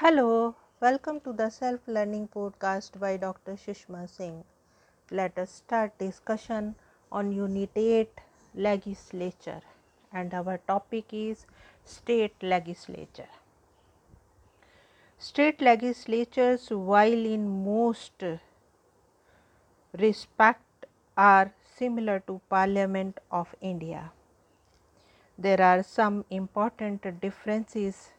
Hello, welcome to the self learning podcast by Dr. Sushma Singh. Let us start discussion on Unit 8 Legislature and our topic is State Legislature. State legislatures, while in most respect are similar to Parliament of India, there are some important differences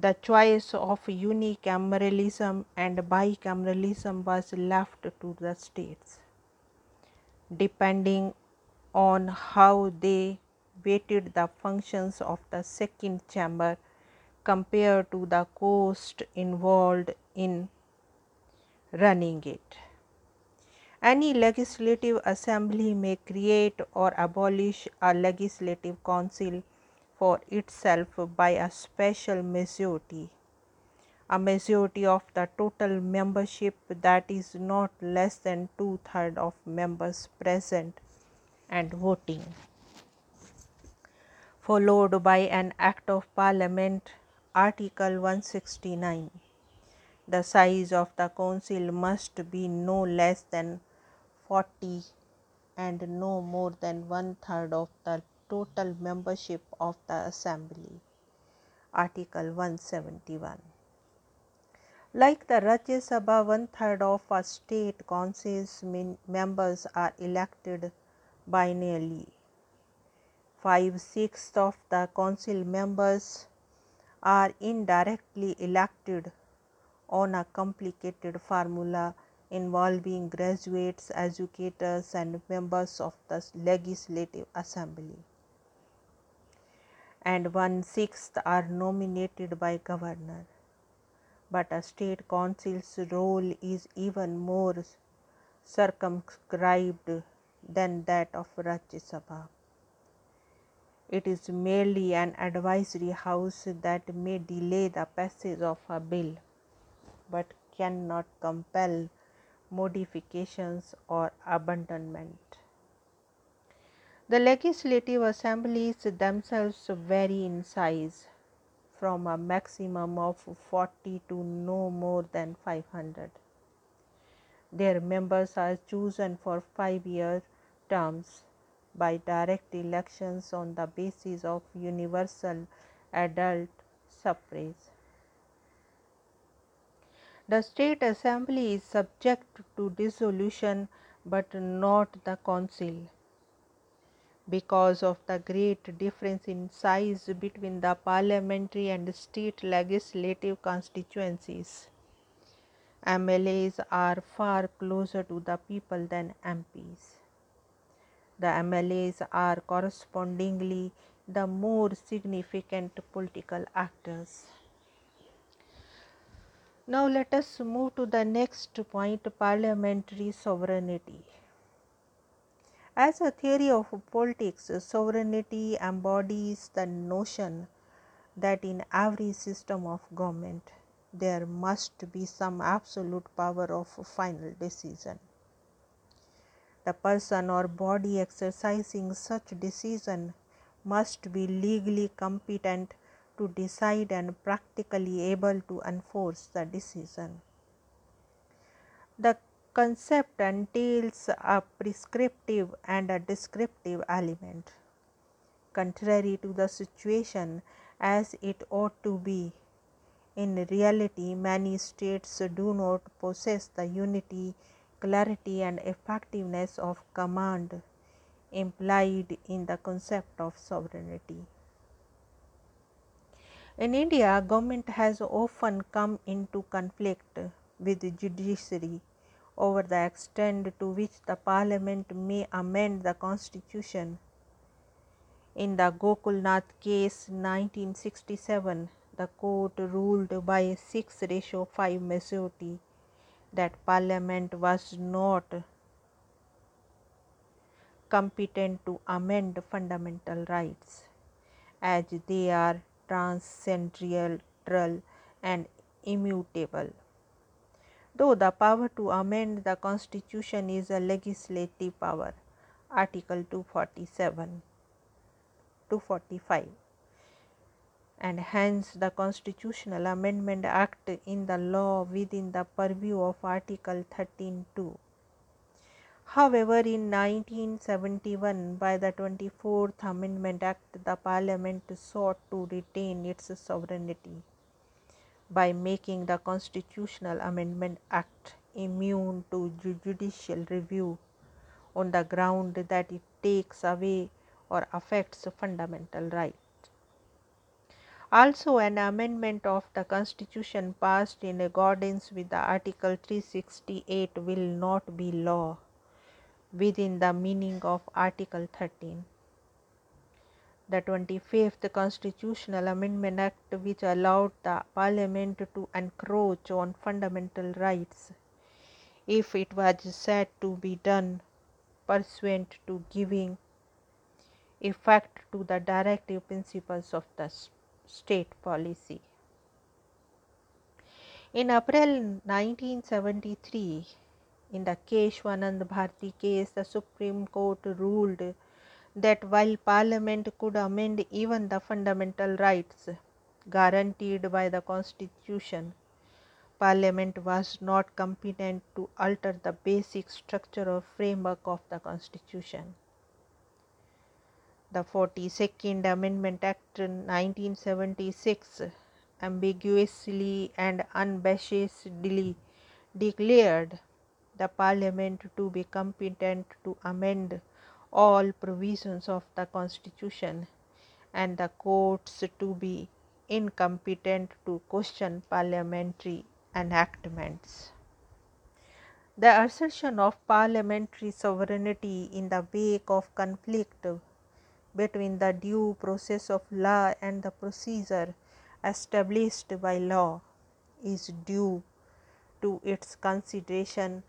the choice of unicameralism and bicameralism was left to the states, depending on how they weighted the functions of the second chamber compared to the cost involved in running it. Any legislative assembly may create or abolish a legislative council for itself by a special majority, a majority of the total membership that is not less than two thirds of members present and voting, followed by an Act of Parliament, Article 169. The size of the council must be no less than 40 and no more than one third of the total membership of the assembly. Article 171 like the Rajya Sabha one third of a state council's members are elected biennially. Five sixths of the council members are indirectly elected on a complicated formula involving graduates, educators, and members of the Legislative Assembly and one sixth are nominated by governor. But a state council's role is even more circumscribed than that of Rajya Sabha. It is merely an advisory house that may delay the passage of a bill but cannot compel modifications or abandonment. The legislative assemblies themselves vary in size from a maximum of 40 to no more than 500. Their members are chosen for five year terms by direct elections on the basis of universal adult suffrage. The state assembly is subject to dissolution but not the council because of the great difference in size between the parliamentary and state legislative constituencies. MLAs are far closer to the people than MPs. The MLAs are correspondingly the more significant political actors. Now, let us move to the next point parliamentary sovereignty. As a theory of politics, sovereignty embodies the notion that in every system of government there must be some absolute power of final decision. The person or body exercising such decision must be legally competent to decide and practically able to enforce the decision. The concept entails a prescriptive and a descriptive element. Contrary to the situation as it ought to be, in reality, many states do not possess the unity, clarity, and effectiveness of command implied in the concept of sovereignty. In India, government has often come into conflict with judiciary over the extent to which the parliament may amend the constitution. In the Golaknath case 1967, the court ruled by a 6 ratio 5 majority that parliament was not competent to amend fundamental rights as they are transcendental and immutable though the power to amend the constitution is a legislative power. Article 247 245 and hence the Constitutional Amendment Act in the law within the purview of Article 13.2. However, in 1971, by the 24th Amendment Act, the Parliament sought to retain its sovereignty by making the Constitutional Amendment Act immune to judicial review on the ground that it takes away or affects fundamental rights. Also, an amendment of the Constitution passed in accordance with the Article 368 will not be law within the meaning of Article 13. The 25th Constitutional Amendment Act, which allowed the Parliament to encroach on fundamental rights if it was said to be done pursuant to giving effect to the directive principles of the state policy. In April 1973, in the Keshwanand Bharati case, the Supreme Court ruled that while Parliament could amend even the fundamental rights guaranteed by the Constitution, Parliament was not competent to alter the basic structure or framework of the Constitution. The 42nd Amendment Act 1976 ambiguously and unabashedly declared the Parliament to be competent to amend all provisions of the Constitution and the courts to be incompetent to question parliamentary enactments. The assertion of parliamentary sovereignty in the wake of conflict between the due process of law and the procedure established by law is due to its consideration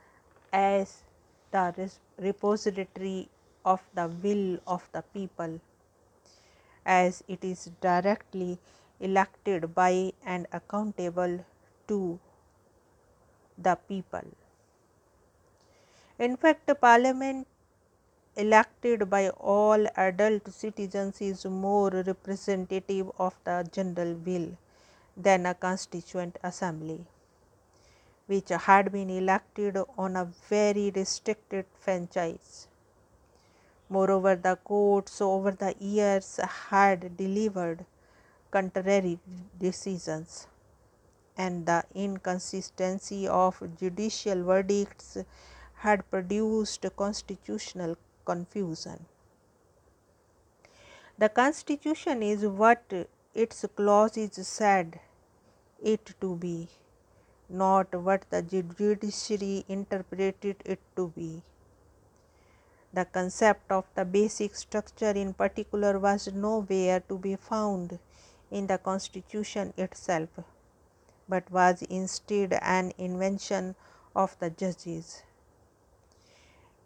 as the repository of the will of the people as it is directly elected by and accountable to the people. In fact, Parliament elected by all adult citizens is more representative of the general will than a constituent assembly, which had been elected on a very restricted franchise. Moreover, the courts over the years had delivered contrary decisions, and the inconsistency of judicial verdicts had produced constitutional confusion. The Constitution is what its clauses said it to be, not what the judiciary interpreted it to be. The concept of the basic structure in particular was nowhere to be found in the Constitution itself, but was instead an invention of the judges.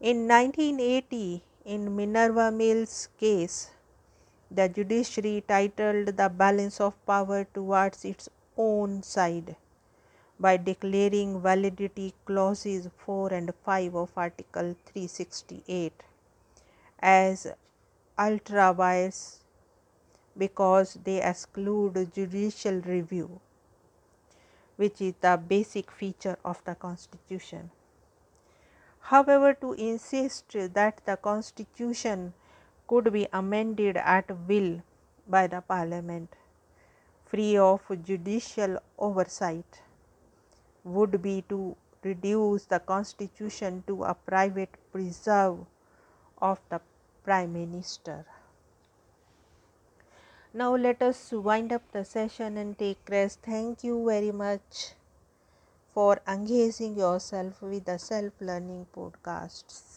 In 1980, in Minerva Mills case, the judiciary titled the balance of power towards its own side by declaring validity clauses 4 and 5 of Article 368 as ultra vires because they exclude judicial review, which is the basic feature of the Constitution. However, to insist that the Constitution could be amended at will by the Parliament, free of judicial oversight, would be to reduce the Constitution to a private preserve of the Prime Minister. Now, let us wind up the session and take rest. Thank you very much for engaging yourself with the self learning podcasts.